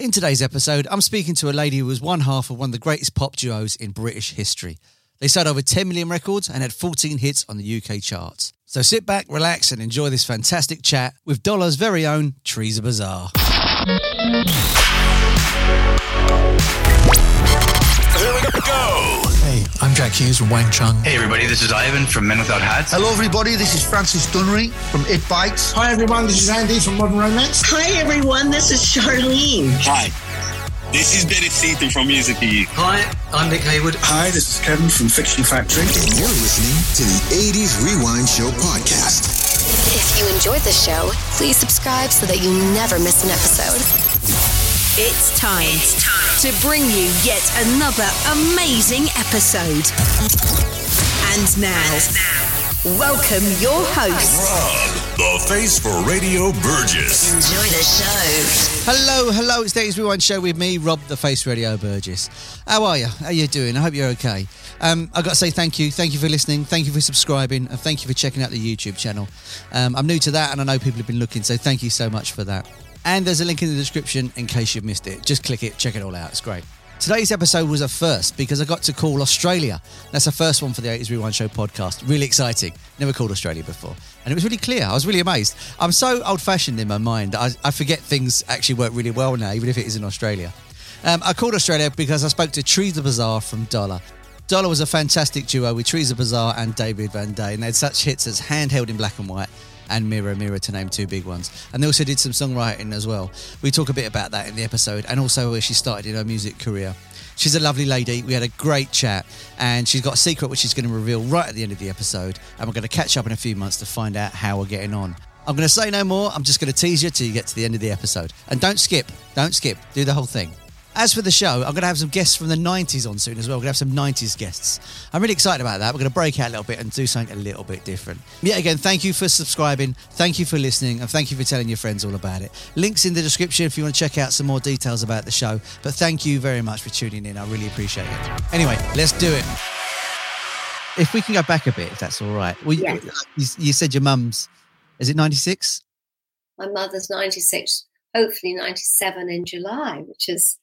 In today's episode, I'm speaking to a lady who was one half of one of the greatest pop duos in British history. They sold over 10 million records and had 14 hits on the UK charts. So sit back, relax, and enjoy this fantastic chat with Dollar's very own Thereza Bazar. Here we go. Hey, I'm Jack Hughes from Wang Chung. Hey everybody, this is Ivan from Men Without Hats. Hello, everybody. This is Francis Dunnery from It Bites. Hi, everyone. This is Andy from Modern Romance. Hi, everyone. This is Charlene. Hi, this is Betty Seaton from Music E. Hi, I'm Nick Heyward. Hi, this is Kevin from Fiction Factory. And you're listening to the 80s Rewind Show podcast. If you enjoyed the show, please subscribe so that you never miss an episode. It's time, it's time to bring you yet another amazing episode. And now, welcome your host, Rob, the face for Radio Burgess. Enjoy the show. Hello, hello, it's Days Rewind Show with me, Rob the Face Radio Burgess. How are you? How are you doing? I hope you're okay. Um, I've got to say thank you. Thank you for listening. Thank you for subscribing. And thank you for checking out the YouTube channel. Um, I'm new to that and I know people have been looking, so thank you so much for that. And there's a link in the description in case you've missed it. Just click it, check it all out. It's great. Today's episode was a first because I got to call Australia. That's the first one for the 80s Rewind Show podcast. Really exciting. Never called Australia before. And it was really clear. I was really amazed. I'm so old fashioned in my mind. I, I forget things actually work really well now, even if it is in Australia. Um, I called Australia because I spoke to Thereza Bazar from Dollar. Dollar was a fantastic duo with Thereza Bazar and David Van Day, and they had such hits as Handheld in Black and White and Mirror Mirror to name two big ones. And they also did some songwriting as well. We talk a bit about that in the episode and also where she started in her music career. She's a lovely lady. We had a great chat, and she's got a secret which she's going to reveal right at the end of the episode. And we're going to catch up in a few months to find out how we're getting on. I'm going to say no more. I'm just going to tease you till you get to the end of the episode. And don't skip. Don't skip. Do the whole thing. As for the show, I'm going to have some guests from the 90s on soon as well. We're going to have some 90s guests. I'm really excited about that. We're going to break out a little bit and do something a little bit different. Yet again, thank you for subscribing. Thank you for listening. And thank you for telling your friends all about it. Links in the description if you want to check out some more details about the show. But thank you very much for tuning in. I really appreciate it. Anyway, let's do it. If we can go back a bit, if that's all right. Well, Yes. you, you said your mum's, is it 96? My mother's 96, hopefully 97 in July, which is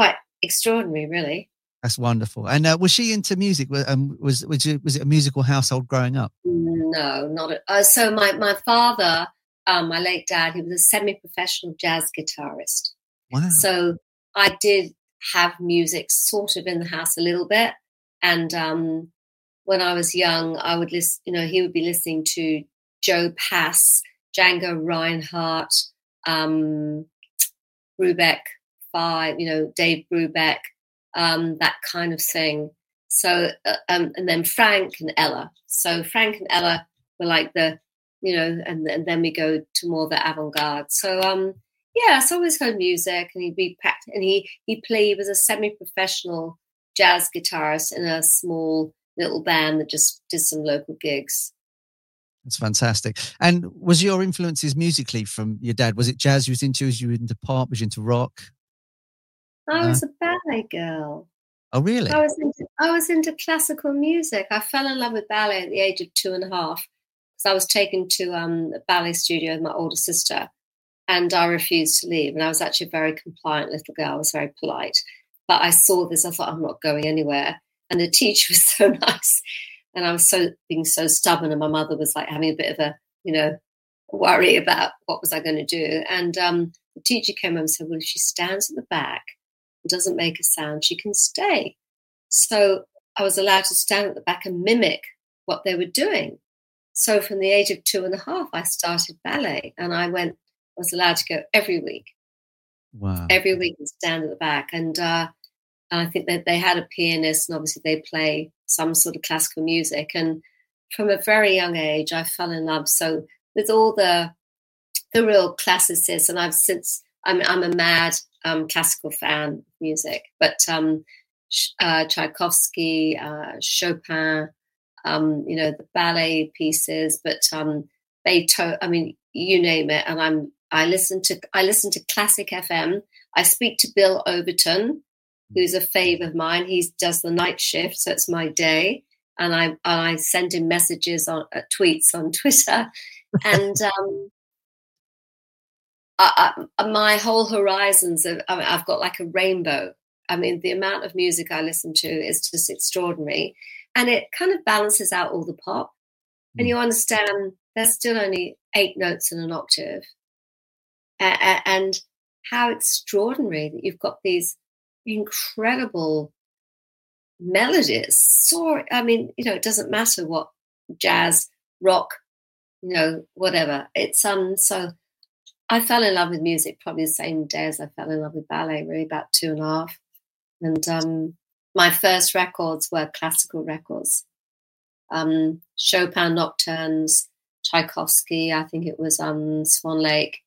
quite extraordinary, really. That's wonderful. And uh, was she into music? Was- Um, was was it, was it a musical household growing up? No, not at uh, So, my, my father, um, my late dad, he was a semi professional jazz guitarist. Wow. So, I did have music sort of in the house a little bit. And um, when I was young, I would listen, you know, he would be listening to Joe Pass, Django Reinhardt, um, Brubeck, Five, you know, Dave Brubeck, um, that kind of thing. So, uh, um, and then Frank and Ella. So Frank and Ella were like the, you know, and, and then we go to more the avant-garde. So, um, yeah, so always heard music, and he'd be pract- and he he played. He was a semi-professional jazz guitarist in a small little band that just did some local gigs. That's fantastic. And was your influences musically from your dad? Was it jazz you was into? Was you into pop? Was you into rock? I Uh, was a ballet girl. Oh, really? I was into I was into classical music. I fell in love with ballet at the age of two and a half because I was taken to um, a ballet studio with my older sister, and I refused to leave. And I was actually a very compliant little girl. I was very polite, but I saw this. I thought I'm not going anywhere. And the teacher was so nice, and I was so being so stubborn. And my mother was like having a bit of a you know worry about what was I going to do. And um, the teacher came over and said, "Well, if she stands at the back." Doesn't make a sound, she can stay. So I was allowed to stand at the back and mimic what they were doing. So from the age of two and a half, I started ballet and I went, I was allowed to go every week, Wow. every week and stand at the back. And uh, I think that they had a pianist and obviously they play some sort of classical music. And from a very young age, I fell in love. So with all the the real classicists. And I've since I'm I'm a mad um, classical fan of music, but um, uh, Tchaikovsky, uh, Chopin, um, you know, the ballet pieces, but um, Beethoven. I mean, you name it. And I'm I listen to I listen to classic FM. I speak to Bill Overton, who's a fave of mine. He does the night shift, so it's my day, and I and I send him messages on uh, tweets on Twitter, and um, I, I, my whole horizons. Of, I mean, I've got like a rainbow. I mean, the amount of music I listen to is just extraordinary, and it kind of balances out all the pop. And hmm. you understand there's still only eight notes in an octave, and how extraordinary that you've got these incredible melodies. So, I mean, you know, it doesn't matter what jazz, rock, you know, whatever. It's um. So, I fell in love with music probably the same day as I fell in love with ballet. Really, about two and a half. And um, my first records were classical records. Um, Chopin nocturnes, Tchaikovsky. I think it was um, Swan Lake.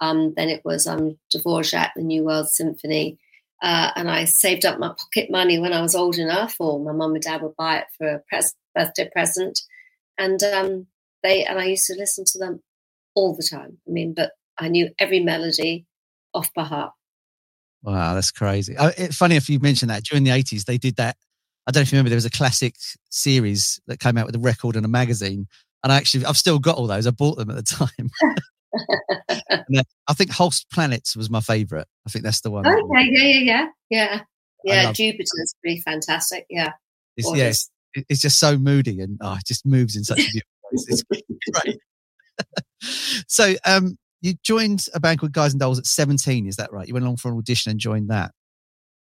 Um, then it was um, Dvorak, the New World Symphony. Uh, and I saved up my pocket money when I was old enough, or my mum and dad would buy it for a pres- birthday present. And um, they and I used to listen to them all the time. I mean, but I knew every melody off by heart. Wow, that's crazy. Uh, it's funny if you mentioned that during the 80s, they did that. I don't know if you remember, there was a classic series that came out with a record and a magazine. And I actually, I've still got all those. I bought them at the time. I think Holst Planets was my favorite. I think that's the one. Okay, yeah, yeah, yeah, yeah, yeah. Jupiter's pretty fantastic. Yeah, it's, yes, yeah, it's, just so moody and oh, it just moves in such a beautiful way. It's great. so, um, you joined a band called Guys and Dolls at 17, is that right? You went along for an audition and joined that.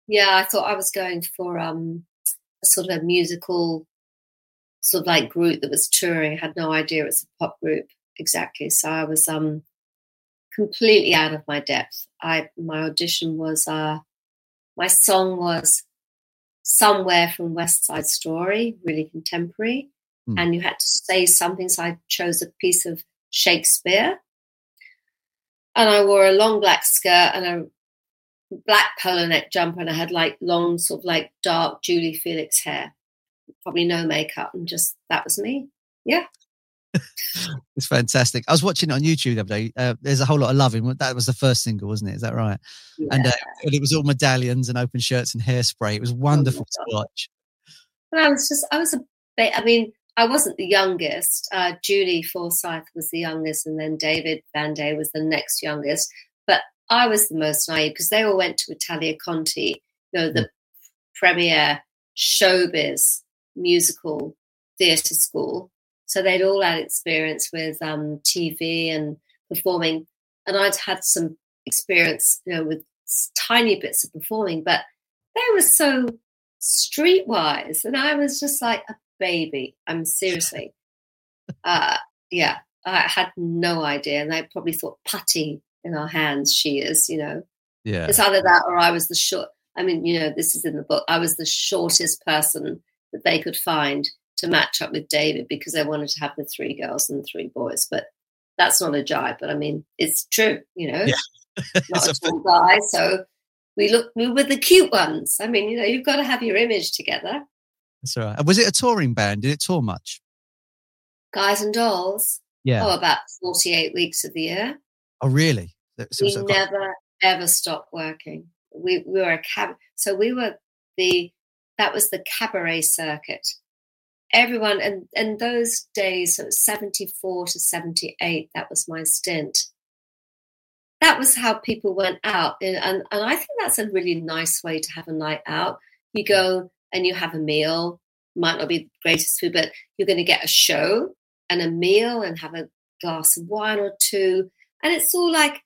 Yeah, I thought I was going for um, a sort of a musical sort of like group that was touring. I had no idea it was a pop group exactly. So I was um, completely out of my depth. I my audition was uh, my song was somewhere from West Side Story, really contemporary, hmm. and you had to say something. So I chose a piece of Shakespeare and I wore a long black skirt and a black polo neck jumper, and I had like long, sort of like dark Julie Felix hair, probably no makeup, and just that was me. Yeah. it's fantastic. I was watching it on YouTube the other day. Uh, there's a whole lot of loving. That was the first single, wasn't it? Is that right? Yeah. And, uh, and, it was all medallions and open shirts and hairspray. It was wonderful oh, to watch. And I was just, I was a bit, I mean, I wasn't the youngest. Uh, Julie Forsyth was the youngest, and then David Van Day was the next youngest. But I was the most naive because they all went to Italia Conti, you know, the mm. premier showbiz musical theatre school. So they'd all had experience with um, TV and performing, and I'd had some experience, you know, with tiny bits of performing, but they were so streetwise, and I was just like a baby. I'm seriously, uh, yeah, I had no idea. And they probably thought putty in our hands she is, you know. Yeah. It's either that or I was the short, I mean, you know, this is in the book. I was the shortest person that they could find to match up with David because they wanted to have the three girls and the three boys. But that's not a jibe, but I mean, it's true, you know. Yeah. not a tall guy, so we look we were the cute ones. I mean, you know, you've got to have your image together. That's all right. Was it a touring band? Did it tour much? Guys and Dolls. Yeah. Oh, about forty-eight weeks of the year. Oh, really? So, we so never ever stopped working. We, we were a cab. So we were the that was the cabaret circuit. Everyone and and those days, so it was seventy-four to seventy-eight. That was my stint. That was how people went out, and and, and I think that's a really nice way to have a night out. You go and you have a meal. Might not be the greatest food, but you're going to get a show and a meal and have a glass of wine or two. And it's all like,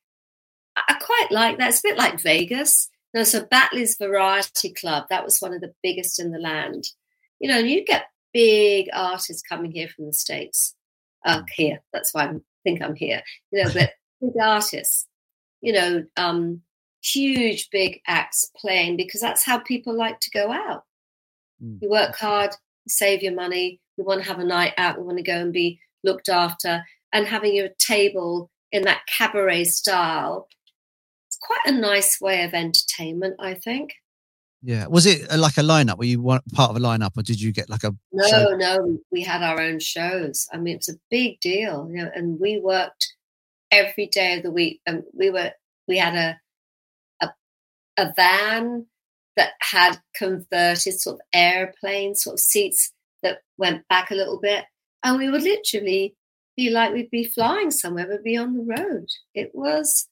I quite like that. It's a bit like Vegas. No, so Batley's Variety Club, that was one of the biggest in the land. You know, you get big artists coming here from the States. Uh, here, that's why I think I'm here. You know, but big artists, you know, um, huge big acts playing because that's how people like to go out. Mm. You work hard, save your money. We want to have a night out. We want to go and be looked after. And having your table in that cabaret style. It's quite a nice way of entertainment, I think. Yeah. Was it uh, like a lineup? Were you part of a lineup, or did you get like a? No, show? no. We had our own shows. I mean, it's a big deal, you know. And we worked every day of the week. And we were we had a a, a van that had converted sort of airplane sort of seats that went back a little bit, and we would literally be like we'd be flying somewhere, we'd be on the road. It was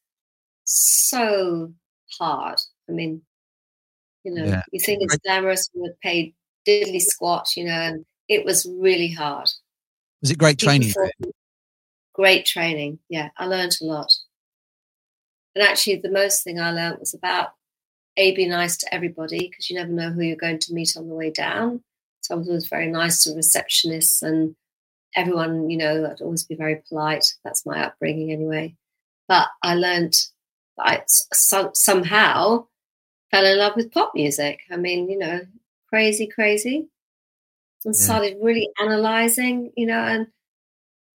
so hard. I mean, you know, yeah. you think it's glamorous and we're paid diddly squat, you know, and it was really hard. Was it great training? Great training. Yeah, I learned a lot. And actually, the most thing I learned was about A, be nice to everybody because you never know who you're going to meet on the way down. So I was always very nice to receptionists and everyone, you know, I'd always be very polite. That's my upbringing anyway. But I learned I so, somehow fell in love with pop music. I mean, you know, crazy, crazy. And yeah. started really analyzing, you know, and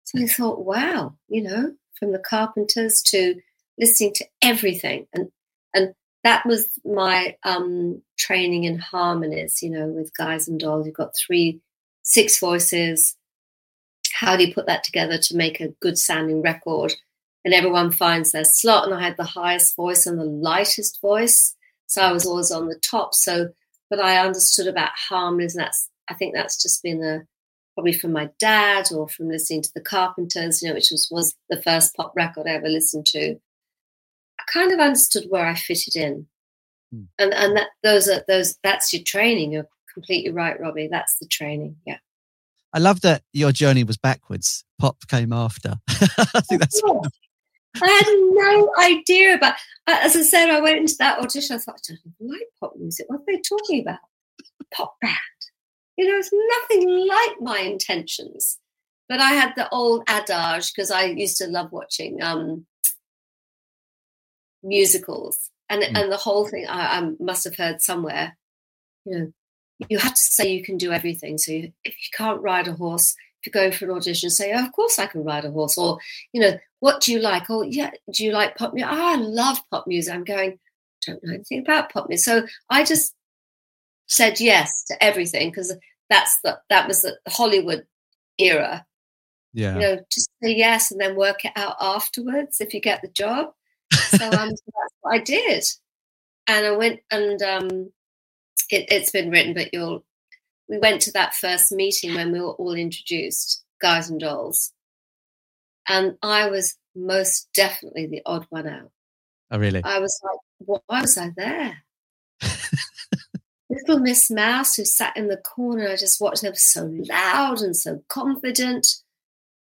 so I thought, wow, you know, from the Carpenters to listening to everything. And and that was my um, training in harmonies, you know, with guys and dolls. You've got three, six voices. How do you put that together to make a good sounding record? And everyone finds their slot. And I had the highest voice and the lightest voice. So I was always on the top. So, but I understood about harmonies, and that's I think that's just been a probably from my dad or from listening to the Carpenters, you know, which was was the first pop record I ever listened to. Kind of understood where I fitted in, hmm. and and that those are those that's your training. You're completely right, Robbie. That's the training. Yeah. I love that your journey was backwards. Pop came after. I think that's. I had no idea about. As I said, I went into that audition. I thought, I don't like pop music. What are they talking about? Pop band. You know, it's nothing like my intentions. But I had the old adage because I used to love watching um, musicals, and mm. and the whole thing I, I, must have heard somewhere. You know, you have to say you can do everything. So you, if you can't ride a horse, if you're going for an audition, say, oh, "Of course I can ride a horse," or you know, what do you like? Oh, yeah, do you like pop music? Oh, I love pop music. I'm going, don't know anything about pop music. So I just said yes to everything because that's the that was the Hollywood era. Yeah. You know, just say yes and then work it out afterwards if you get the job. So um, that's what I did. And I went and um, it, it's been written, but you'll we went to that first meeting when we were all introduced, guys and dolls. And I was most definitely the odd one out. Oh, really? I was like, why was I there? Little Miss Mouse, who sat in the corner, I just watched them so loud and so confident.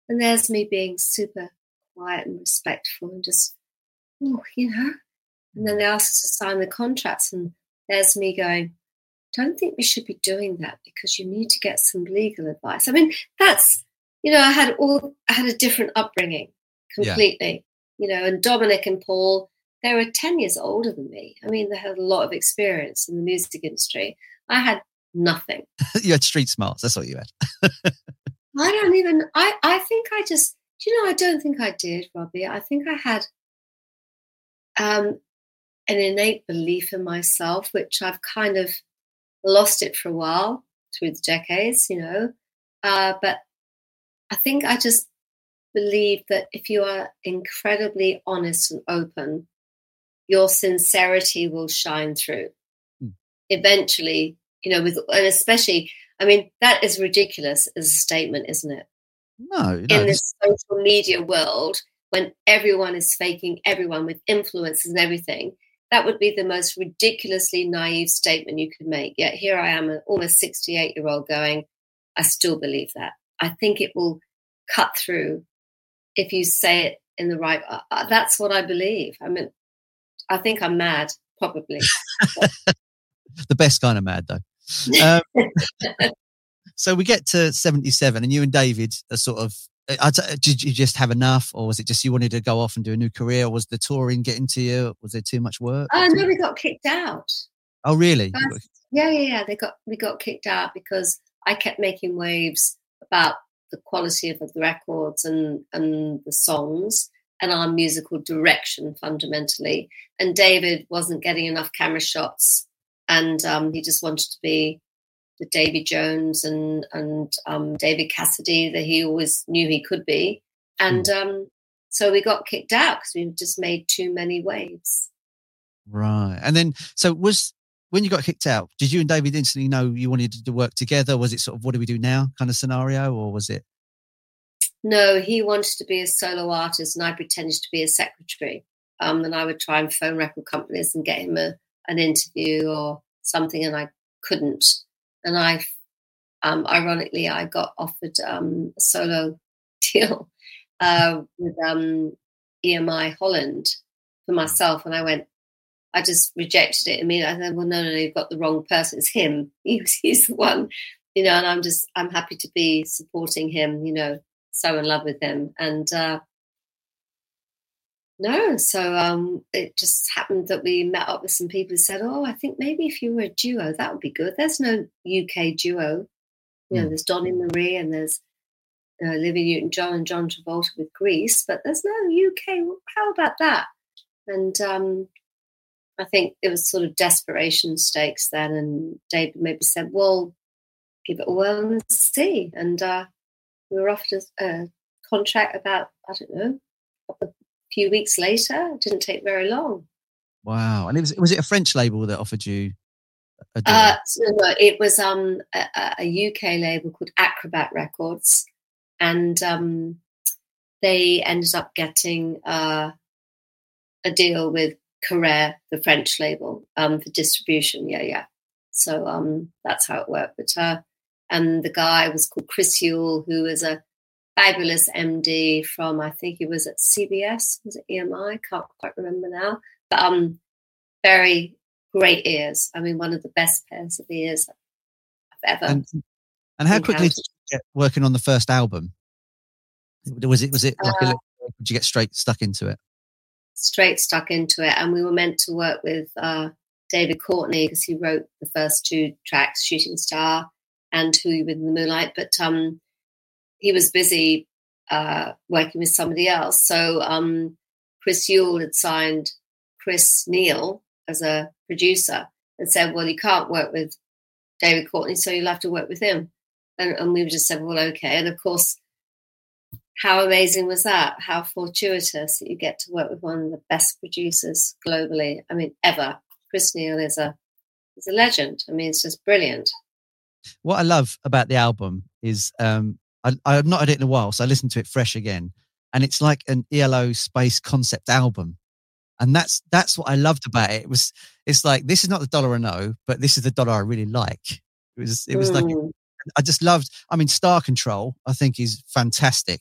And there's me being super quiet and respectful and just, oh, you know. And then mm. they asked us to sign the contracts, and there's me going, don't think we should be doing that because you need to get some legal advice. I mean, that's you know, I had all I had a different upbringing completely. Yeah. You know, and Dominic and Paul, they were ten years older than me. I mean, they had a lot of experience in the music industry. I had nothing. you had street smarts. That's what you had. I don't even. I I think I just. you know? I don't think I did, Robbie. I think I had um, an innate belief in myself, which I've kind of lost it for a while through the decades. You know, uh, but I think I just believe that if you are incredibly honest and open, your sincerity will shine through. Mm. Eventually, you know, with and especially, I mean, that is ridiculous as a statement, isn't it? No, no in this social media world, when everyone is faking everyone with influences and everything, that would be the most ridiculously naive statement you could make. Yet here I am, an almost 68 year old, going, I still believe that. I think it will cut through if you say it in the right. Uh, uh that's what I believe. I mean, I think I'm mad, probably. the best kind of mad, though. Um, so we get to 77, and you and David are sort of. Uh, did you just have enough, or was it just you wanted to go off and do a new career? Was the touring getting to you? Was there too much work? Oh no, we got kicked out. Oh really? yeah, yeah, yeah. They got we got kicked out because I kept making waves about the quality of the records and and the songs and our musical direction fundamentally. And David wasn't getting enough camera shots, and um, he just wanted to be the Davy Jones and and um, David Cassidy that he always knew he could be. And mm. um, so we got kicked out because we just made too many waves. Right, and then so was when you got kicked out. Did you and David instantly know you wanted to work together? Was it sort of what do we do now kind of scenario, or was it? No, he wanted to be a solo artist, and I pretended to be a secretary. Um, and I would try and phone record companies and get him a, an interview or something, and I couldn't. And I, um, ironically, I got offered um, a solo deal uh, with um, EMI Holland for myself, and I went. I just rejected it immediately. I said, "Well, no, no, no, you've got the wrong person. It's him. He's, he's the one, you know." And I'm just, I'm happy to be supporting him, you know, so in love with him. And uh, no, so um, it just happened that we met up with some people who said, "Oh, I think maybe if you were a duo, that would be good." There's no UK duo. You know, mm. there's Donny Marie and there's uh, Olivia Newton-John and John Travolta with Grease, but there's no UK. How about that? And um, I think it was sort of desperation stakes then. And David maybe said, "Well, give it a whirl and see." And uh, we were offered a, contract about I don't know a few weeks later. It didn't take very long. Wow! And it was was it a French label that offered you? Uh, so no, it was um, a, a, UK label called Acrobat Records, and um, they ended up getting uh, a deal with Carrere, the French label, um, for distribution. Yeah, yeah. So um, that's how it worked. But uh, and the guy was called Chris Yule, who was a fabulous MD from I think he was at CBS, was it EMI? Can't quite remember now. But um, very great ears. I mean, one of the best pairs of ears I've ever. And, and how quickly did you get working on the first album? Was it was it like uh, a, did you get straight stuck into it? Straight stuck into it, and we were meant to work with uh, David Courtney because he wrote the first two tracks, Shooting Star and Who You With in the Moonlight, but um, he was busy uh, working with somebody else. So um, Chris Yule had signed Chris Neil as a producer and said, "Well, you can't work with David Courtney, so you'll have to work with him." And, and we just said, "Well, okay." And of course, how amazing was that? How fortuitous that you get to work with one of the best producers globally. I mean, ever. Chris Neil is a is a legend. I mean, it's just brilliant. What I love about the album is um, I, I've not had it in a while, so I listened to it fresh again, and it's like an ELO space concept album, and that's that's what I loved about it. It was it's like this is not the dollar I know, but this is the dollar I really like. It was it was mm. like I just loved. I mean, Star Control I think is fantastic.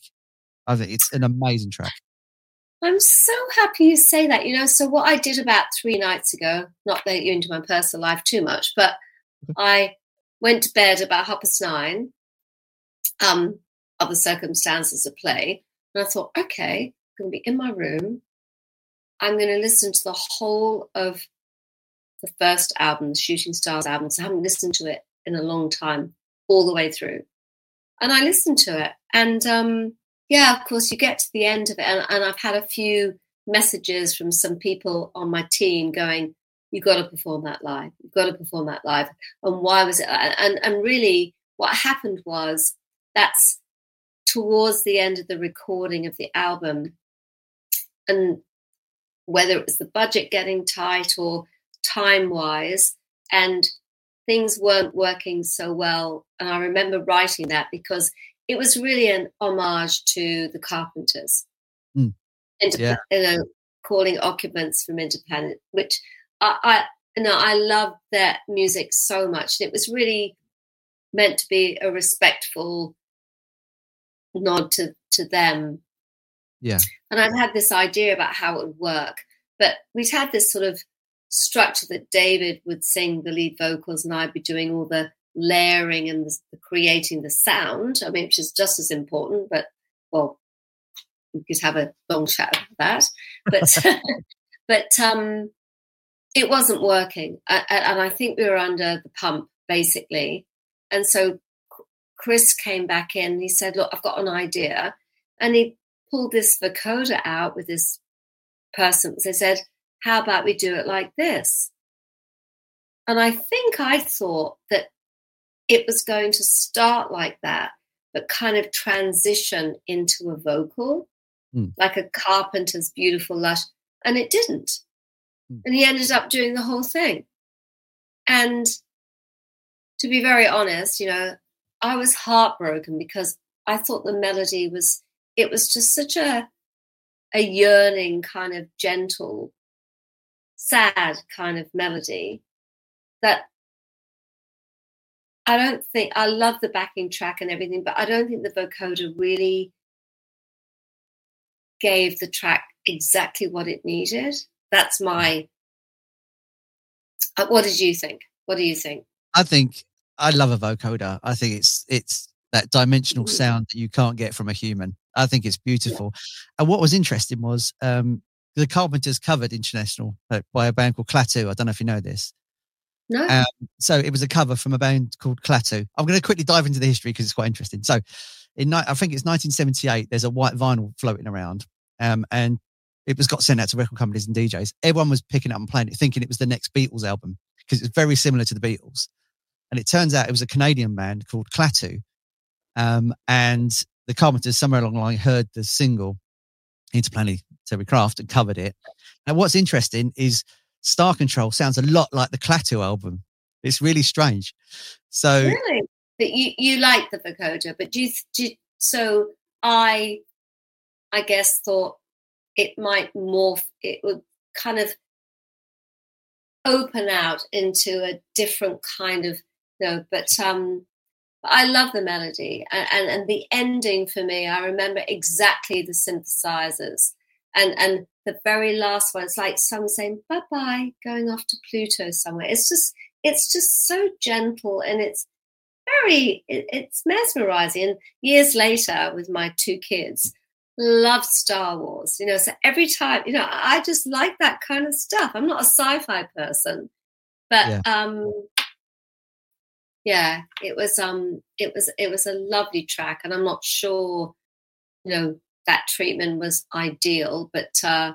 I think it's an amazing track. I'm so happy you say that. You know, so what I did about three nights ago, not that you're into my personal life too much, but I went to bed about half past nine, um, other circumstances at play. And I thought, okay, I'm going to be in my room. I'm going to listen to the whole of the first album, the Shooting Stars album. So I haven't listened to it in a long time, all the way through. And I listened to it. And um, yeah, of course, you get to the end of it. And, and I've had a few messages from some people on my team going, you've got to perform that live. You've got to perform that live. And why was it? And, and really, what happened was that's towards the end of the recording of the album. And whether it was the budget getting tight or time wise, and things weren't working so well. And I remember writing that because it was really an homage to the Carpenters. Mm. Yeah. You know, calling occupants from independent, which I, I you know I love their music so much. And It was really meant to be a respectful nod to to them. Yeah. And I'd had this idea about how it would work, but we'd had this sort of structure that David would sing the lead vocals and I'd be doing all the layering and the, the creating the sound. I mean, which is just as important, but well, we could have a long chat about that. But but um, it wasn't working. And I think we were under the pump, basically. And so Chris came back in. He said, Look, I've got an idea. And he pulled this vocoder out with this person. They said, How about we do it like this? And I think I thought that it was going to start like that, but kind of transition into a vocal, mm. like a carpenter's beautiful lush. And it didn't. Mm. And he ended up doing the whole thing. And to be very honest, you know, I was heartbroken because I thought the melody was, it was just such a, a yearning kind of gentle, sad kind of melody that I don't think I love the backing track and everything, but I don't think the vocoder really gave the track exactly what it needed. That's my. Uh, what did you think? What do you think? I think I love a vocoder. I think it's it's that dimensional mm. sound that you can't get from a human. I think it's beautiful. Yeah. And what was interesting was um, the Carpenters covered International uh, by a band called Klaatu. I don't know if you know this. No. Um, so it was a cover from a band called Klaatu. I'm going to quickly dive into the history because it's quite interesting. So, in I think it's 1978. There's a white vinyl floating around, um, and it was got sent out to record companies and DJs. Everyone was picking up and playing it, thinking it was the next Beatles album because it's very similar to the Beatles. And it turns out it was a Canadian band called Klaatu. um, and the Carpenters somewhere along the line heard the single Interplanetary Craft and covered it. And what's interesting is Star Control sounds a lot like the Klaatu album. It's really strange. So really, but you you like the vocoder, but do you, do you, so I I guess thought it might morph. It would kind of open out into a different kind of know, but um I love the melody and, and, and the ending for me. I remember exactly the synthesizers and and the very last one it's like someone saying bye bye going off to pluto somewhere it's just it's just so gentle and it's very it, it's mesmerizing and years later with my two kids love star wars you know so every time you know i just like that kind of stuff i'm not a sci-fi person but yeah. um yeah it was um it was it was a lovely track and i'm not sure you know that treatment was ideal, but uh,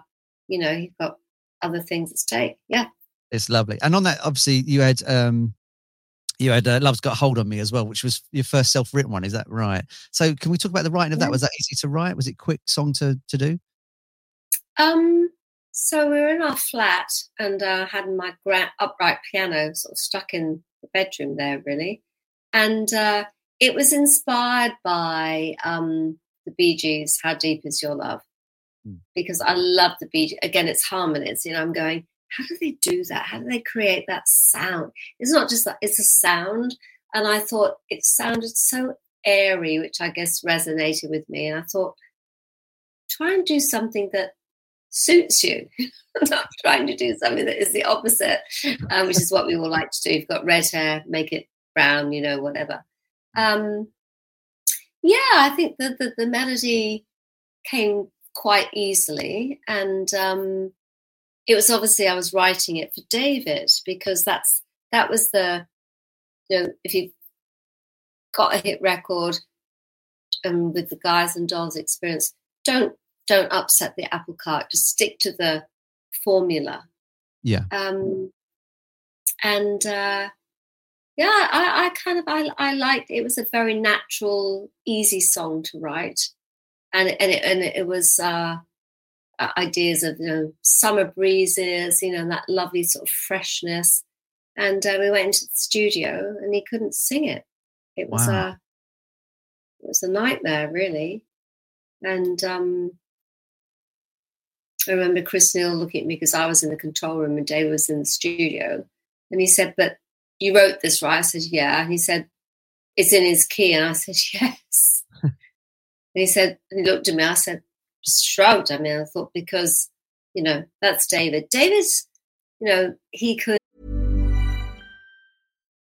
you know, you've got other things at stake. Yeah. It's lovely. And on that, obviously, you had um you had uh, Love's Got Hold on Me as well, which was your first self-written one. Is that right? So can we talk about the writing of that? Was that easy to write? Was it quick song to to do? Um. So we were in our flat, and uh, had my grand upright piano sort of stuck in the bedroom there, really, and uh, it was inspired by um, the Bee Gees, How Deep Is Your Love? Mm. Because I love the Bee Gees. Again, it's harmonies. You know, I'm going, how do they do that? How do they create that sound? It's not just that, it's a sound. And I thought it sounded so airy, which I guess resonated with me. And I thought, try and do something that suits you. I'm not trying to do something that is the opposite, um, which is what we all like to do. You've got red hair, make it brown, you know, whatever. Um, yeah, I think that the, the, melody came quite easily, and um, it was obviously I was writing it for David because that's that was the you know if you've got a hit record and um, with the guys and dolls experience, don't don't upset the apple cart. Just stick to the formula. Yeah. Um, and uh, yeah, I, I kind of I, I liked it was a very natural, easy song to write, and and it, and it was uh, ideas of you know summer breezes, you know, that lovely sort of freshness. And uh, we went into the studio, and he couldn't sing it. It was wow. a it was a nightmare, really. And um, I remember Chris Neil looking at me because I was in the control room and David was in the studio, and he said, "But you wrote this, right? I said, yeah. And he said, it's in his key. And I said, yes. and he said, he looked at me. I said, shrugged. I mean, I thought because, you know, that's David. David's, you know, he could.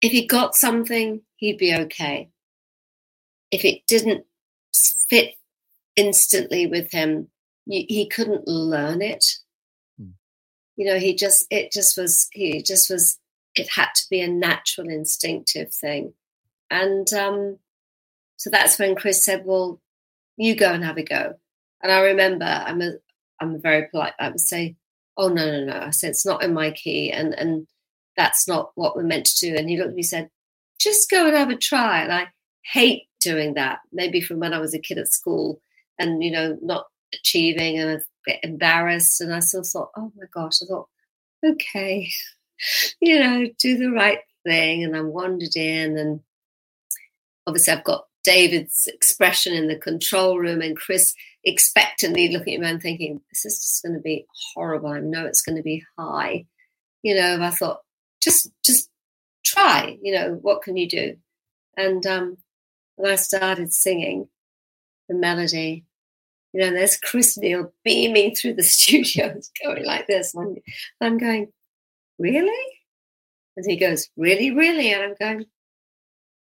If he got something, he'd be okay. If it didn't fit instantly with him, he couldn't learn it. Hmm. You know, he just, it just was, he just was, it had to be a natural, instinctive thing. And um, so that's when Chris said, Well, you go and have a go. And I remember I'm a, I'm very polite. I would say, Oh no, no, no. I said it's not in my key and and that's not what we're meant to do. And he looked at me and said, just go and have a try. And I hate doing that, maybe from when I was a kid at school and, you know, not achieving and a bit embarrassed. And I still thought, oh my gosh, I thought, okay, you know, do the right thing. And I wandered in and obviously I've got David's expression in the control room and Chris expectantly looking at me and thinking, this is just going to be horrible. I know it's going to be high. You know, I thought, just just try you know what can you do? And um when i started singing the melody you know there's chris neil beaming through the studio going like this and i'm going really? And he goes really really? And i'm going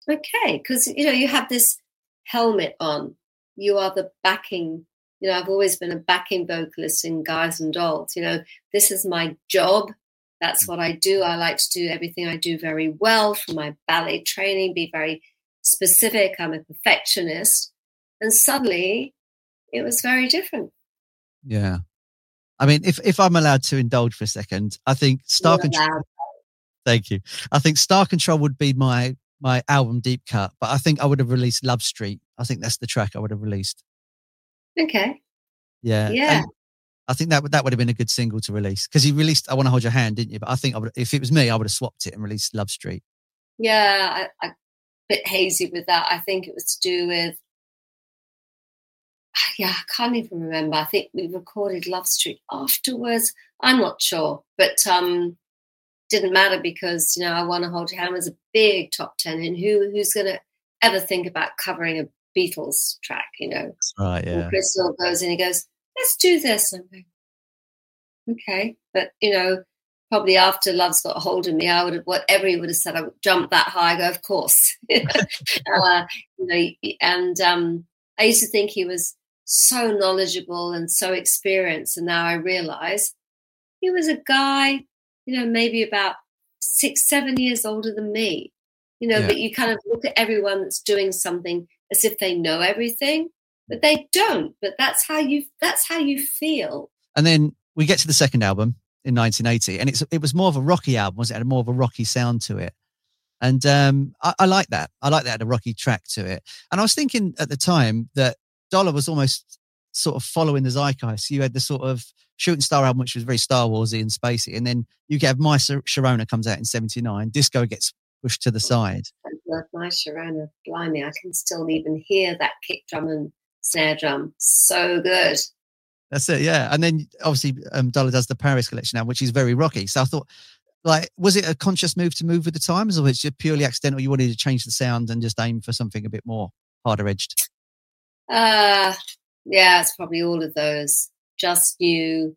okay because you know you have this helmet on. You are the backing you know i've always been a backing vocalist in guys and dolls you know this is my job that's what mm-hmm. I do. I like to do everything I do very well from my ballet training, be very specific. I'm a perfectionist. And suddenly it was very different. Yeah. I mean, if, if I'm allowed to indulge for a second, I think Star Control. Thank you. I think Star Control would be my my album deep cut, but I think I would have released Love Street. I think that's the track I would have released. Okay. Yeah. Yeah. And I think that would that would have been a good single to release because he released "I Want to Hold Your Hand," didn't you? But I think I would, if it was me, I would have swapped it and released "Love Street." Yeah, I, a bit hazy with that. I think it was to do with. Yeah, I can't even remember. I think we recorded "Love Street" afterwards. I'm not sure, but um, didn't matter because you know "I Want to Hold Your Hand" was a big top ten, and who who's going to ever think about covering a Beatles track? You know, That's right? Yeah. And Crystal goes and he goes let's do this. Like, okay. But, you know, probably after Love's got a hold of me, I would have, whatever he would have said, I would jump that high, I go, of course. uh, you know, and um, I used to think he was so knowledgeable and so experienced. And now I realize he was a guy, you know, maybe about six, seven years older than me. You know, yeah. but you kind of look at everyone that's doing something as if they know everything but they don't. But that's how you that's how you feel. And then we get to the second album in 1980, and it's it was more of a rocky album, was it? it had more of a rocky sound to it. And um, I, I like that. I like that had a rocky track to it. And I was thinking at the time that Dollar was almost sort of following the zeitgeist. You had the sort of Shooting Star album, which was very Star Warsy and spacey, and then you have My Sharona comes out in '79. Disco gets pushed to the side. My Sharona, blimey, I can still even hear that kick drum and snare drum. So good. That's it, yeah. And then obviously um, Dollar does the Paris collection now, which is very rocky. So I thought, like, was it a conscious move to move with the times, or was it just purely accidental? You wanted to change the sound and just aim for something a bit more harder edged? Uh, yeah, it's probably all of those. Just knew,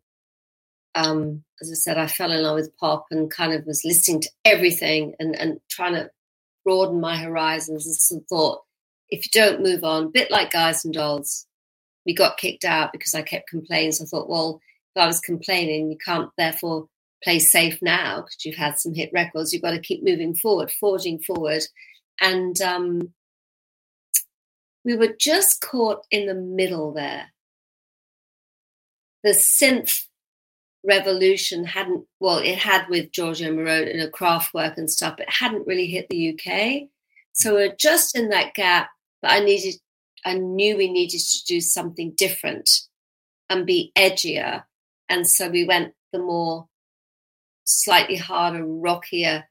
um, as I said, I fell in love with pop and kind of was listening to everything and, and trying to broaden my horizons and thought if you don't move on, a bit like Guys and Dolls, we got kicked out because I kept complaining. So I thought, well, if I was complaining, you can't therefore play safe now because you've had some hit records. You've got to keep moving forward, forging forward. And um, we were just caught in the middle there. The synth revolution hadn't, well, it had with Giorgio Moroder and a Kraftwerk and stuff, but it hadn't really hit the UK. So we're just in that gap but I needed, I knew we needed to do something different and be edgier. And so we went the more slightly harder, rockier,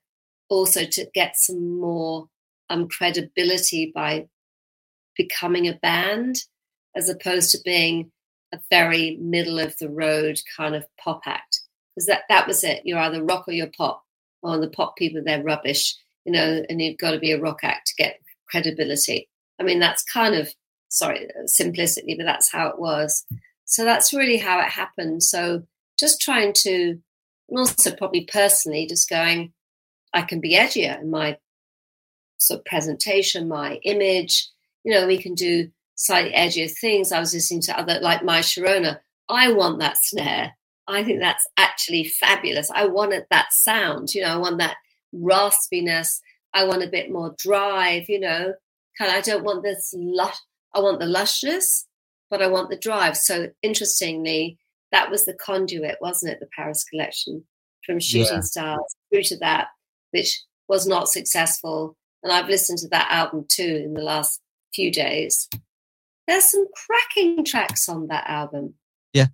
also to get some more um, credibility by becoming a band as opposed to being a very middle of the road kind of pop act. Because that, that was it. You're either rock or you're pop. Well, the pop people, they're rubbish, you know, and you've got to be a rock act to get credibility. I mean, that's kind of, sorry, simplicity, but that's how it was. So that's really how it happened. So just trying to, and also probably personally, just going, I can be edgier in my sort of presentation, my image. You know, we can do slightly edgier things. I was listening to other, like my Sharona. I want that snare. I think that's actually fabulous. I wanted that sound. You know, I want that raspiness. I want a bit more drive. You know, kind of. I don't want this lush. I want the lushness, but I want the drive. So interestingly, that was the conduit, wasn't it? The Paris collection from Shooting yeah. Stars through to that, which was not successful. And I've listened to that album too in the last few days. There's some cracking tracks on that album. Yeah,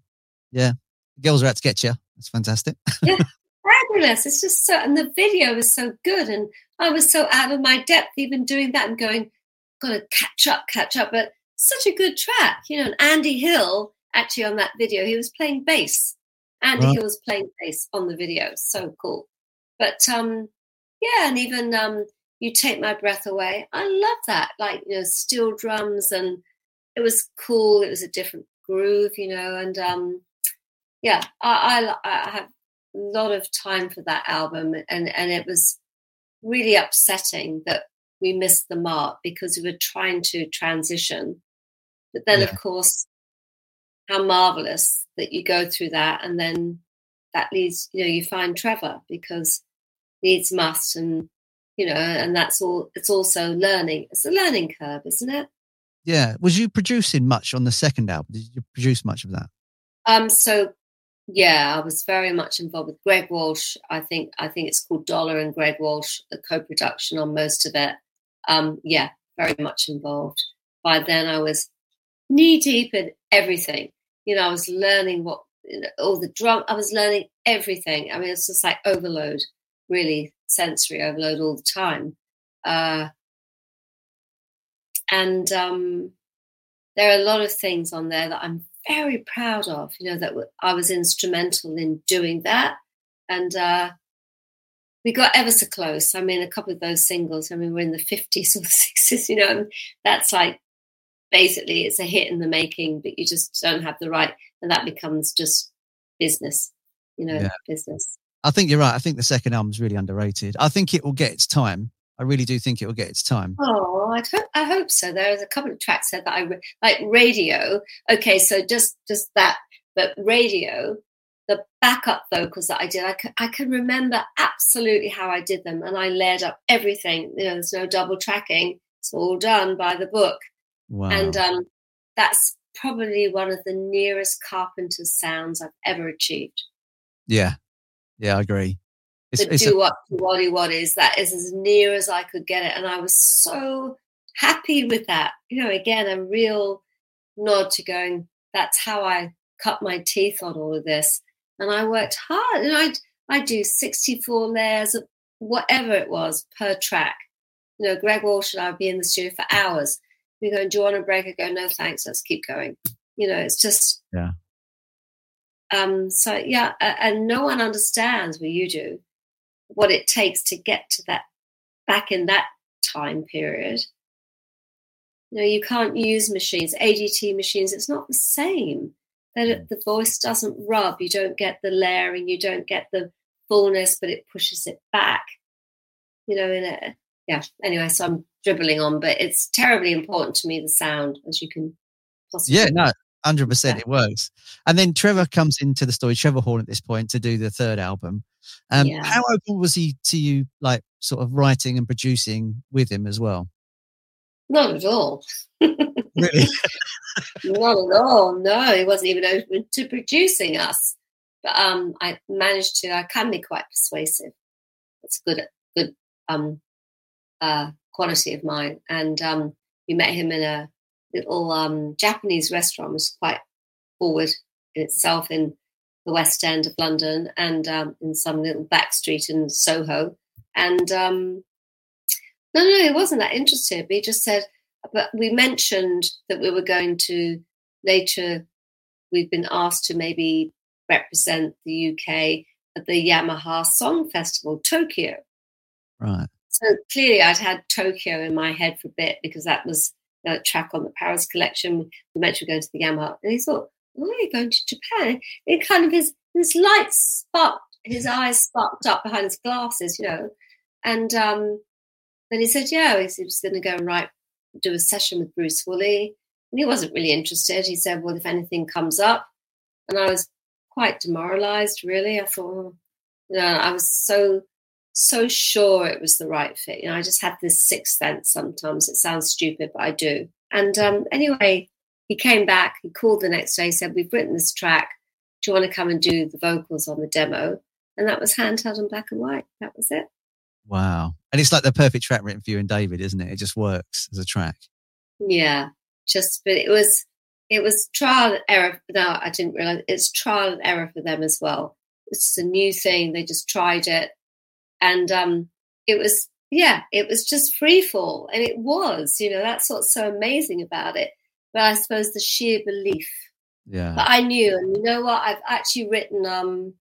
yeah. Girls are out to get you. That's fantastic. yeah, fabulous. It's just so, and the video is so good. And I was so out of my depth even doing that and going, got to catch up, catch up. But such a good track, you know. And Andy Hill, actually, on that video, he was playing bass. Andy Hill was playing bass on the video. So cool. But um, yeah, and even um, you take my breath away. I love that, like you know, steel drums, and it was cool. It was a different groove, you know, and um, yeah, I, I, I have a lot of time for that album, and and it was really upsetting that we missed the mark because we were trying to transition, but then yeah. of course, how marvelous that you go through that, and then that leads, you know, you find Trevor because needs must, and you know, and that's all. It's also learning. It's a learning curve, isn't it? Yeah. Was you producing much on the second album? Did you produce much of that? Um. So yeah, I was very much involved with Greg Walsh. I think I think it's called Dollar and Greg Walsh, the co-production on most of it. Um, yeah, very much involved. By then, I was knee deep in everything. You know, I was learning what you know, all the drum. I was learning everything. I mean, it's just like overload, really sensory overload all the time. Uh, and um, there are a lot of things on there that I'm very proud of, you know, that I was instrumental in doing that. And uh, we got ever so close. I mean, a couple of those singles, I mean, we're in the 50s or the 60s, you know, and that's like basically it's a hit in the making, but you just don't have the right, and that becomes just business, you know, yeah. business. I think you're right. I think the second album is really underrated. I think it will get its time. I really do think it will get its time. Oh, I hope, I hope so. There's a couple of tracks there that I like. Radio. Okay, so just just that, but radio. The backup vocals that I did, I can, I can remember absolutely how I did them, and I layered up everything. You know, there's no double tracking. It's all done by the book. Wow. And um, that's probably one of the nearest Carpenter sounds I've ever achieved. Yeah, yeah, I agree. It's, the it's do what what what is that is as near as I could get it, and I was so happy with that. You know, again, a real nod to going. That's how I cut my teeth on all of this, and I worked hard. And I I do sixty four layers of whatever it was per track. You know, Greg Walsh and I would be in the studio for hours. We go, do you want a break? I go, no, thanks. Let's keep going. You know, it's just yeah. Um, so yeah, and no one understands what you do, what it takes to get to that back in that time period. You know, you can't use machines, ADT machines. It's not the same. That the voice doesn't rub. You don't get the layering. You don't get the fullness, but it pushes it back. You know, in a yeah. Anyway, so I'm dribbling on, but it's terribly important to me the sound, as you can possibly. Yeah, no, hundred percent, it works. And then Trevor comes into the story, Trevor Horn at this point to do the third album. Um, yeah. How open was he to you, like sort of writing and producing with him as well? Not at all. really? Not at all. No, he wasn't even open to producing us. But um, I managed to. I can be quite persuasive. It's good, good um, uh, quality of mine. And um, we met him in a little um, Japanese restaurant was quite forward in itself in the West End of London and um, in some little back street in Soho. And um, no, no, he wasn't that interested. But he just said, but we mentioned that we were going to later. We've been asked to maybe represent the UK at the Yamaha Song Festival, Tokyo. Right. So clearly, I'd had Tokyo in my head for a bit because that was a track on the Paris collection. We mentioned going to the Yamaha, and he thought, "Why are you going to Japan?" It kind of his his light sparked, his eyes sparked up behind his glasses, you know, and um, then he said, "Yeah, he was going to go and write, do a session with Bruce Woolley." And he wasn't really interested. He said, "Well, if anything comes up," and I was quite demoralized. Really, I thought, oh, you know, I was so so sure it was the right fit. You know, I just had this sixth sense. Sometimes it sounds stupid, but I do. And um, anyway, he came back. He called the next day. Said, "We've written this track. Do you want to come and do the vocals on the demo?" And that was handheld and black and white. That was it. Wow. And it's like the perfect track written for you and David, isn't it? It just works as a track. Yeah. Just, but it was, it was trial and error. No, I didn't realize it's trial and error for them as well. It's a new thing. They just tried it. And um, it was, yeah, it was just free fall. And it was, you know, that's what's so amazing about it. But I suppose the sheer belief. Yeah. But I knew, and you know what? I've actually written um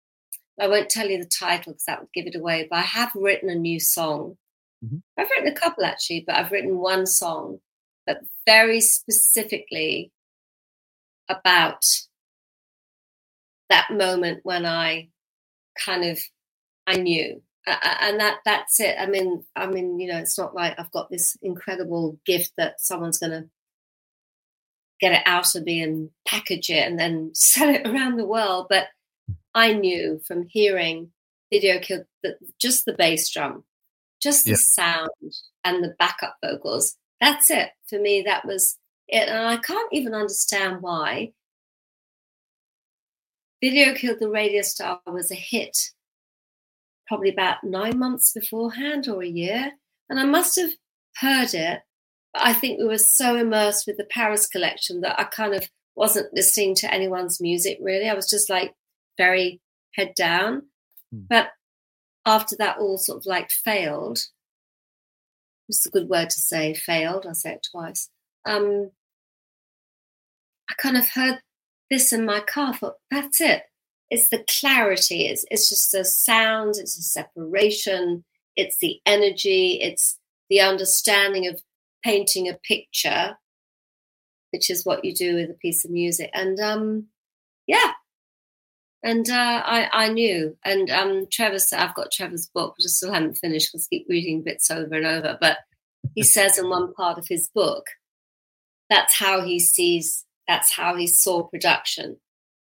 I won't tell you the title because that would give it away, but I have written a new song. Mm-hmm. I've written a couple actually, but I've written one song, but very specifically about that moment when I kind of I knew, and that that's it. I mean, I mean, you know, it's not like I've got this incredible gift that someone's going to get it out of me and package it and then sell it around the world, but I knew from hearing Video Killed that just the bass drum, just the sound and the backup vocals. That's it. For me, that was it. And I can't even understand why Video Killed the Radio Star was a hit probably about nine months beforehand or a year. And I must have heard it. But I think we were so immersed with the Paris collection that I kind of wasn't listening to anyone's music really. I was just like very head down. Mm. But after that all sort of like failed, it's a good word to say, failed, I'll say it twice. Um, I kind of heard this in my car, thought, that's it. It's the clarity, it's, it's just the sound, it's a separation, it's the energy, it's the understanding of painting a picture, which is what you do with a piece of music. And um, yeah, and uh, I, I knew. And um, Trevor said, I've got Trevor's book, which I still haven't finished because I keep reading bits over and over. But he says in one part of his book, that's how he sees, that's how he saw production.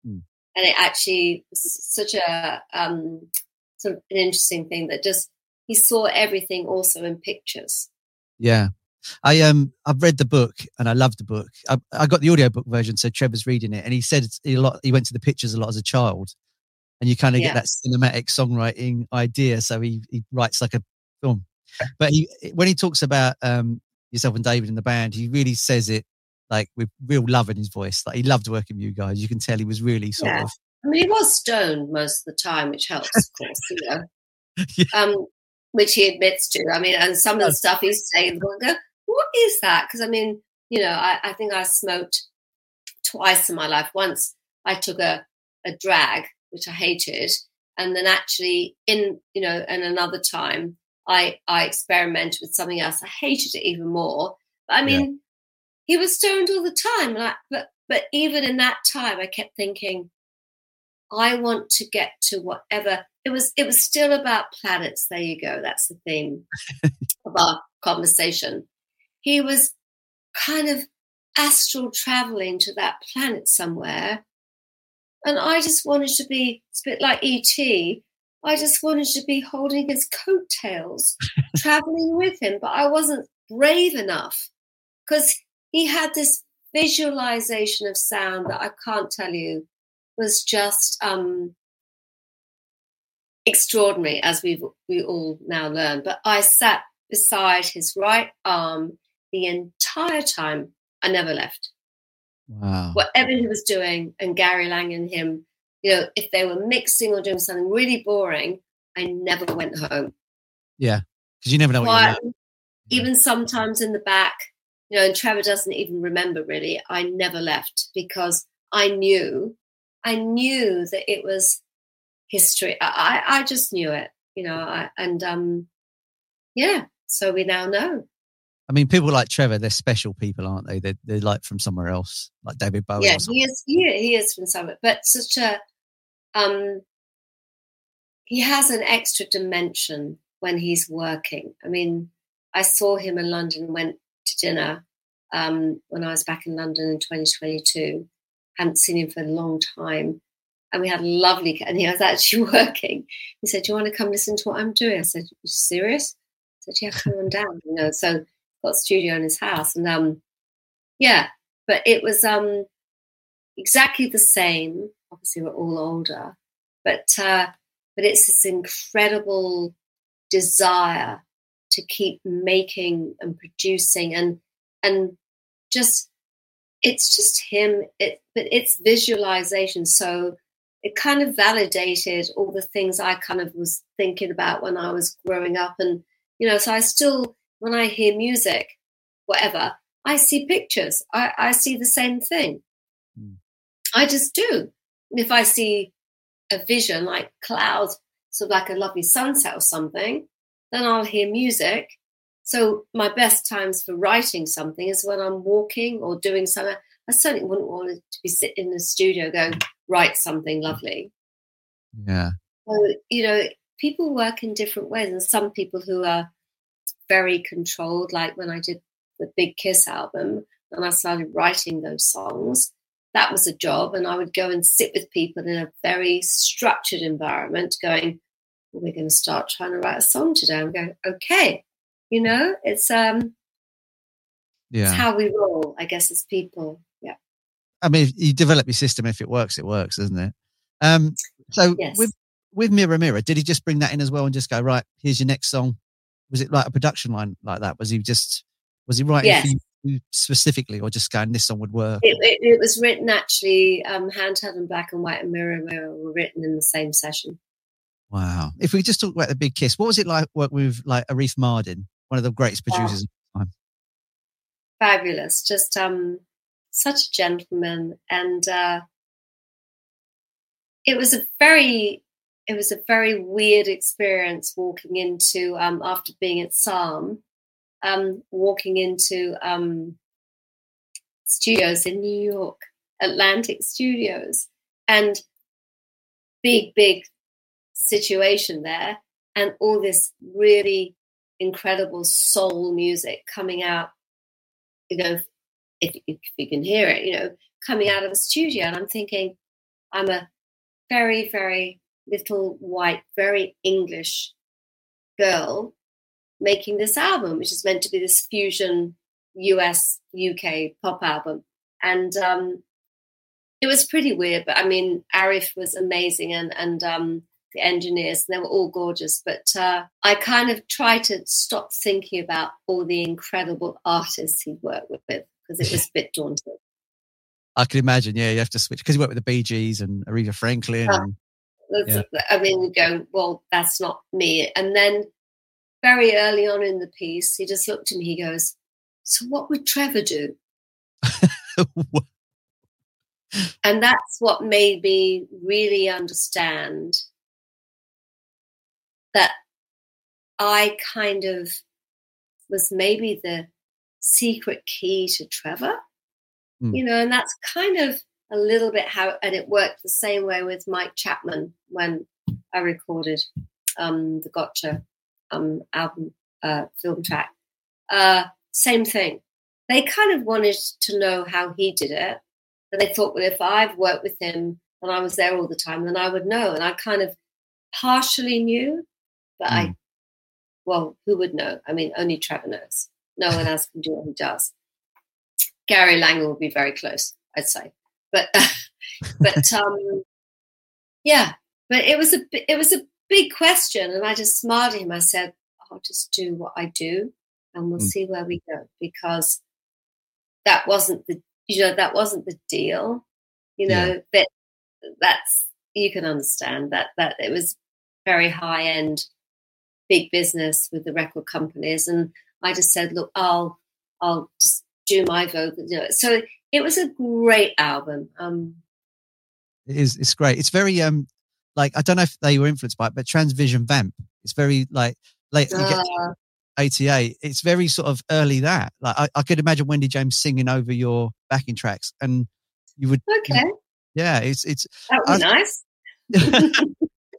Mm. And it actually was such a um, sort of an interesting thing that just he saw everything also in pictures. Yeah. I um I've read the book and I loved the book. I, I got the audiobook version, so Trevor's reading it, and he said a lot. He went to the pictures a lot as a child, and you kind of yeah. get that cinematic songwriting idea. So he he writes like a film. But he when he talks about um yourself and David in the band, he really says it like with real love in his voice. Like he loved working with you guys. You can tell he was really sort yeah. of. I mean, he was stoned most of the time, which helps, of course. You know. yeah. Um, which he admits to. I mean, and some of the stuff he's saying, go, what is that? Because I mean, you know, I, I, think I smoked twice in my life. Once I took a, a drag, which I hated, and then actually in, you know, and another time I I experimented with something else. I hated it even more. But I mean, yeah. he was stoned all the time. I, but but even in that time, I kept thinking, I want to get to whatever it was. It was still about planets. There you go. That's the theme of our conversation he was kind of astral traveling to that planet somewhere. And I just wanted to be, it's a bit like E.T., I just wanted to be holding his coattails, traveling with him, but I wasn't brave enough because he had this visualization of sound that I can't tell you was just um, extraordinary, as we we all now learn. But I sat beside his right arm the entire time. I never left. Wow. Whatever he was doing, and Gary Lang and him, you know, if they were mixing or doing something really boring, I never went home. Yeah, because you never know what you're Even sometimes in the back, you know, and Trevor doesn't even remember really. I never left because I knew, I knew that it was history. I, I just knew it, you know, I, and um, yeah. So we now know. I mean, people like Trevor, they're special people, aren't they? They're, they're like from somewhere else, like David Bowie. Yeah, he is. He, he is from somewhere, but such a um, he has an extra dimension when he's working. I mean, I saw him in London, went to dinner um, when I was back in London in 2022. Hadn't seen him for a long time. And we had a lovely, and he was actually working. He said, Do you want to come listen to what I'm doing? I said, Are you serious? I said, Yeah, come on down. You know, so got studio in his house. And um, yeah, but it was um, exactly the same. Obviously, we're all older, but uh, but it's this incredible desire to keep making and producing and and just it's just him it but it's visualization so it kind of validated all the things i kind of was thinking about when i was growing up and you know so i still when i hear music whatever i see pictures i, I see the same thing mm. i just do if i see a vision like clouds, sort of like a lovely sunset or something, then I'll hear music. So my best times for writing something is when I'm walking or doing something. I certainly wouldn't want to be sitting in the studio going, write something lovely. Yeah. So, you know, people work in different ways. And some people who are very controlled, like when I did the Big Kiss album and I started writing those songs, that was a job. And I would go and sit with people in a very structured environment, going, well, we're going to start trying to write a song today. I'm going, okay, you know, it's um, yeah, it's how we roll, I guess, as people. Yeah. I mean, you develop your system. If it works, it works, doesn't it? Um, so yes. with with Mirror Mirror, did he just bring that in as well and just go right? Here's your next song. Was it like a production line like that? Was he just was he writing yes. for you specifically, or just going, this song would work? It, it, it was written actually, um, Handheld and Black and White and Mirror Mirror were written in the same session. Wow. If we just talk about the big kiss, what was it like work with like Arif Mardin, one of the greatest producers of the time? Fabulous. Just um, such a gentleman. And uh, it was a very it was a very weird experience walking into um, after being at Sarm um, walking into um, studios in New York, Atlantic Studios, and big, big situation there, and all this really incredible soul music coming out. You know, if, if you can hear it, you know, coming out of a studio, and I'm thinking, I'm a very, very little white, very English girl making this album, which is meant to be this fusion US UK pop album. And um, it was pretty weird, but I mean, Arif was amazing and, and um, the engineers, they were all gorgeous. But uh, I kind of tried to stop thinking about all the incredible artists he worked with because it was a bit daunting. I can imagine, yeah, you have to switch because he worked with the Bee Gees and Aretha Franklin. And, yeah. I mean, you go, well, that's not me. And then very early on in the piece, he just looked at me, he goes, So what would Trevor do? and that's what made me really understand that I kind of was maybe the secret key to Trevor. Mm. You know, and that's kind of a little bit how, and it worked the same way with Mike Chapman when I recorded um, the Gotcha um, album uh, film track. Uh, same thing. They kind of wanted to know how he did it, and they thought, well, if I've worked with him and I was there all the time, then I would know. And I kind of partially knew, but mm. I, hmm. well, who would know? I mean, only Trevor knows. No one else can do what he does. Gary Langan would be very close, I'd say. But, but um, yeah, but it was a it was a big question. And I just smiled at him. I said, I'll just do what I do and we'll mm. see where we go because that wasn't the, you know, that wasn't the deal, you know, yeah. but that's, you can understand that that it was very high end, big business with the record companies, and I just said, look, I'll I'll just do my vocal. You know. So it was a great album. Um, it is. It's great. It's very um like I don't know if they were influenced by it, but Transvision Vamp. It's very like late. Uh, 88. It's very sort of early that. Like I, I, could imagine Wendy James singing over your backing tracks, and you would. Okay. Yeah, it's it's. That was I, nice.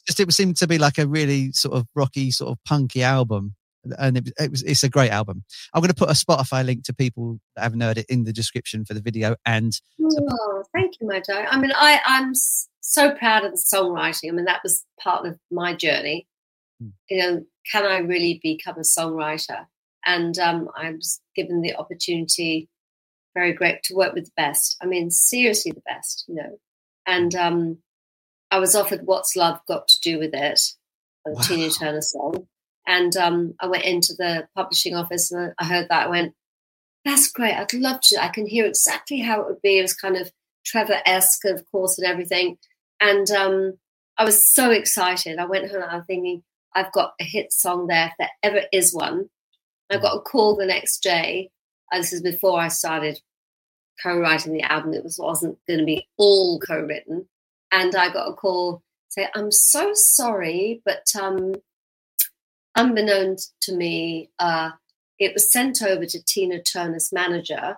just it seemed to be like a really sort of rocky, sort of punky album, and it, it was it's a great album. I'm going to put a Spotify link to people that haven't heard it in the description for the video. And oh, thank you, my dear. I mean, I I'm so proud of the songwriting. I mean, that was part of my journey. Hmm. You know, can I really become a songwriter? And um, I was given the opportunity, very great, to work with the best. I mean, seriously, the best, you know. And um, I was offered What's Love Got to Do with It, a wow. Tina Turner song. And um, I went into the publishing office and I heard that. I went, that's great. I'd love to. I can hear exactly how it would be. It was kind of Trevor esque, of course, and everything. And um, I was so excited. I went home and I was thinking, I've got a hit song there if there ever is one. I got a call the next day. And this is before I started co-writing the album. It was, wasn't going to be all co-written. And I got a call say, I'm so sorry, but um, unbeknownst to me, uh, it was sent over to Tina Turner's manager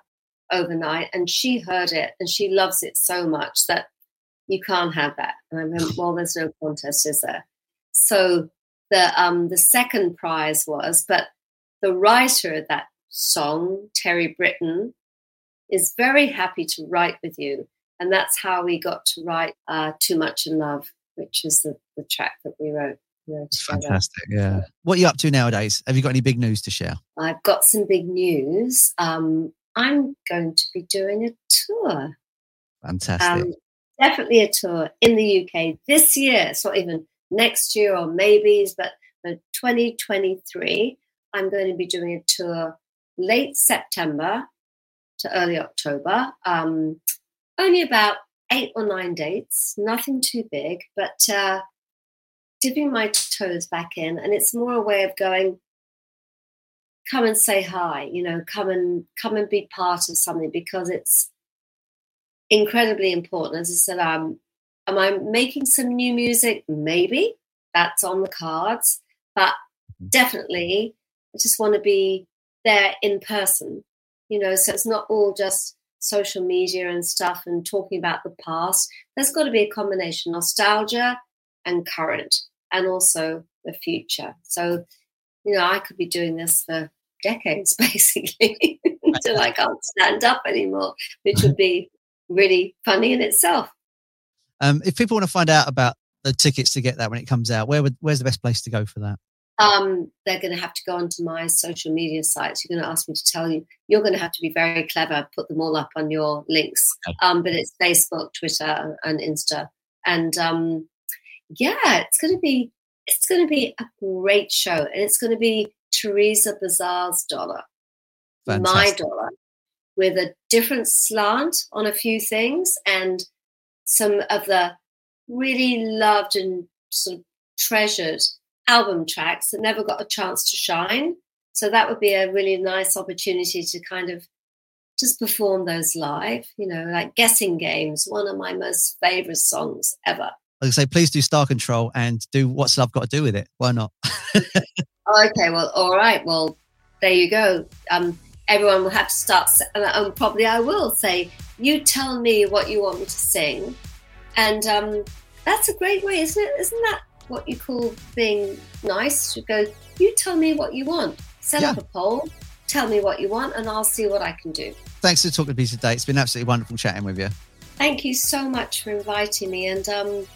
overnight, and she heard it and she loves it so much that you can't have that. And I went, well, there's no contest, is there? So the um, the second prize was, but the writer of that song, Terry Britten, is very happy to write with you, and that's how we got to write uh, "Too Much in Love," which is the, the track that we wrote. Fantastic, yeah. What are you up to nowadays? Have you got any big news to share? I've got some big news. Um, I'm going to be doing a tour. Fantastic. Um, definitely a tour in the UK this year. It's not even next year or maybes, but for 2023, I'm going to be doing a tour late September to early October. Um, only about eight or nine dates, nothing too big, but uh, dipping my toes back in. And it's more a way of going, come and say hi, you know, come and come and be part of something because it's incredibly important. As I said, I'm Am I making some new music? Maybe that's on the cards, but mm-hmm. definitely I just want to be there in person, you know, so it's not all just social media and stuff and talking about the past. There's got to be a combination nostalgia and current and also the future. So, you know, I could be doing this for decades basically until I can't stand up anymore, which would be really funny in itself. Um, if people want to find out about the tickets to get that when it comes out, where would, where's the best place to go for that? Um, they're going to have to go onto my social media sites. You're going to ask me to tell you. You're going to have to be very clever, put them all up on your links. Okay. Um, but it's Facebook, Twitter, and Insta. And um, yeah, it's going to be it's going to be a great show, and it's going to be Thereza Bazar's dollar, Fantastic. my dollar, with a different slant on a few things and some of the really loved and sort of treasured album tracks that never got a chance to shine. So that would be a really nice opportunity to kind of just perform those live, you know, like Guessing Games, one of my most favorite songs ever. Like I say, please do Star Control and do What's Love Got to Do with It. Why not? okay, well, all right. Well, there you go. Um, everyone will have to start, and probably I will say, you tell me what you want me to sing. And um, that's a great way, isn't it? Isn't that what you call being nice? To go, you tell me what you want, set yeah. up a poll, tell me what you want, and I'll see what I can do. Thanks for talking to me today. It's been absolutely wonderful chatting with you. Thank you so much for inviting me and um,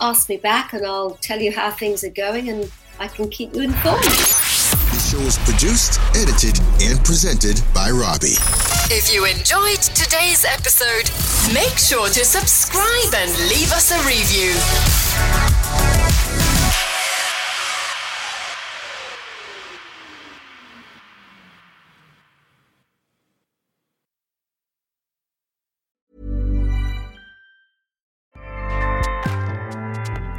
ask me back, and I'll tell you how things are going, and I can keep you informed The show is produced, edited, and presented by Robbie. If you enjoyed today's episode, make sure to subscribe and leave us a review.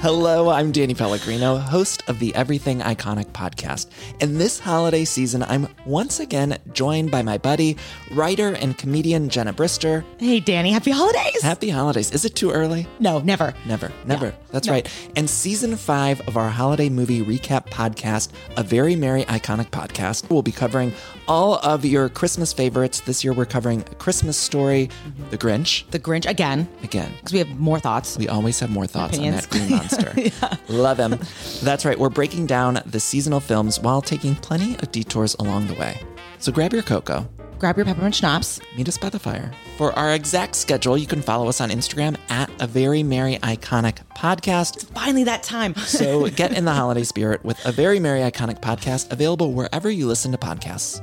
Hello, I'm Danny Pellegrino, host of the Everything Iconic podcast. And this holiday season, I'm once again joined by my buddy, writer and comedian Jenna Brister. Hey, Danny, happy holidays. Happy holidays. Is it too early? No, never. Never, never. That's No. right. And season five of our holiday movie recap podcast, A Very Merry Iconic Podcast, we'll be covering all of your Christmas favorites. This year, we're covering A Christmas Story, mm-hmm. The Grinch. The Grinch again, Again. because we have more thoughts. We always have more thoughts on that green monster. Love him. That's right. We're breaking down the seasonal films while taking plenty of detours along the way. So grab your cocoa. Grab your peppermint schnapps. Meet us by the fire. For our exact schedule, you can follow us on Instagram at a very merry iconic podcast. It's Finally, that time. So get in the holiday spirit with a very merry iconic podcast available wherever you listen to podcasts.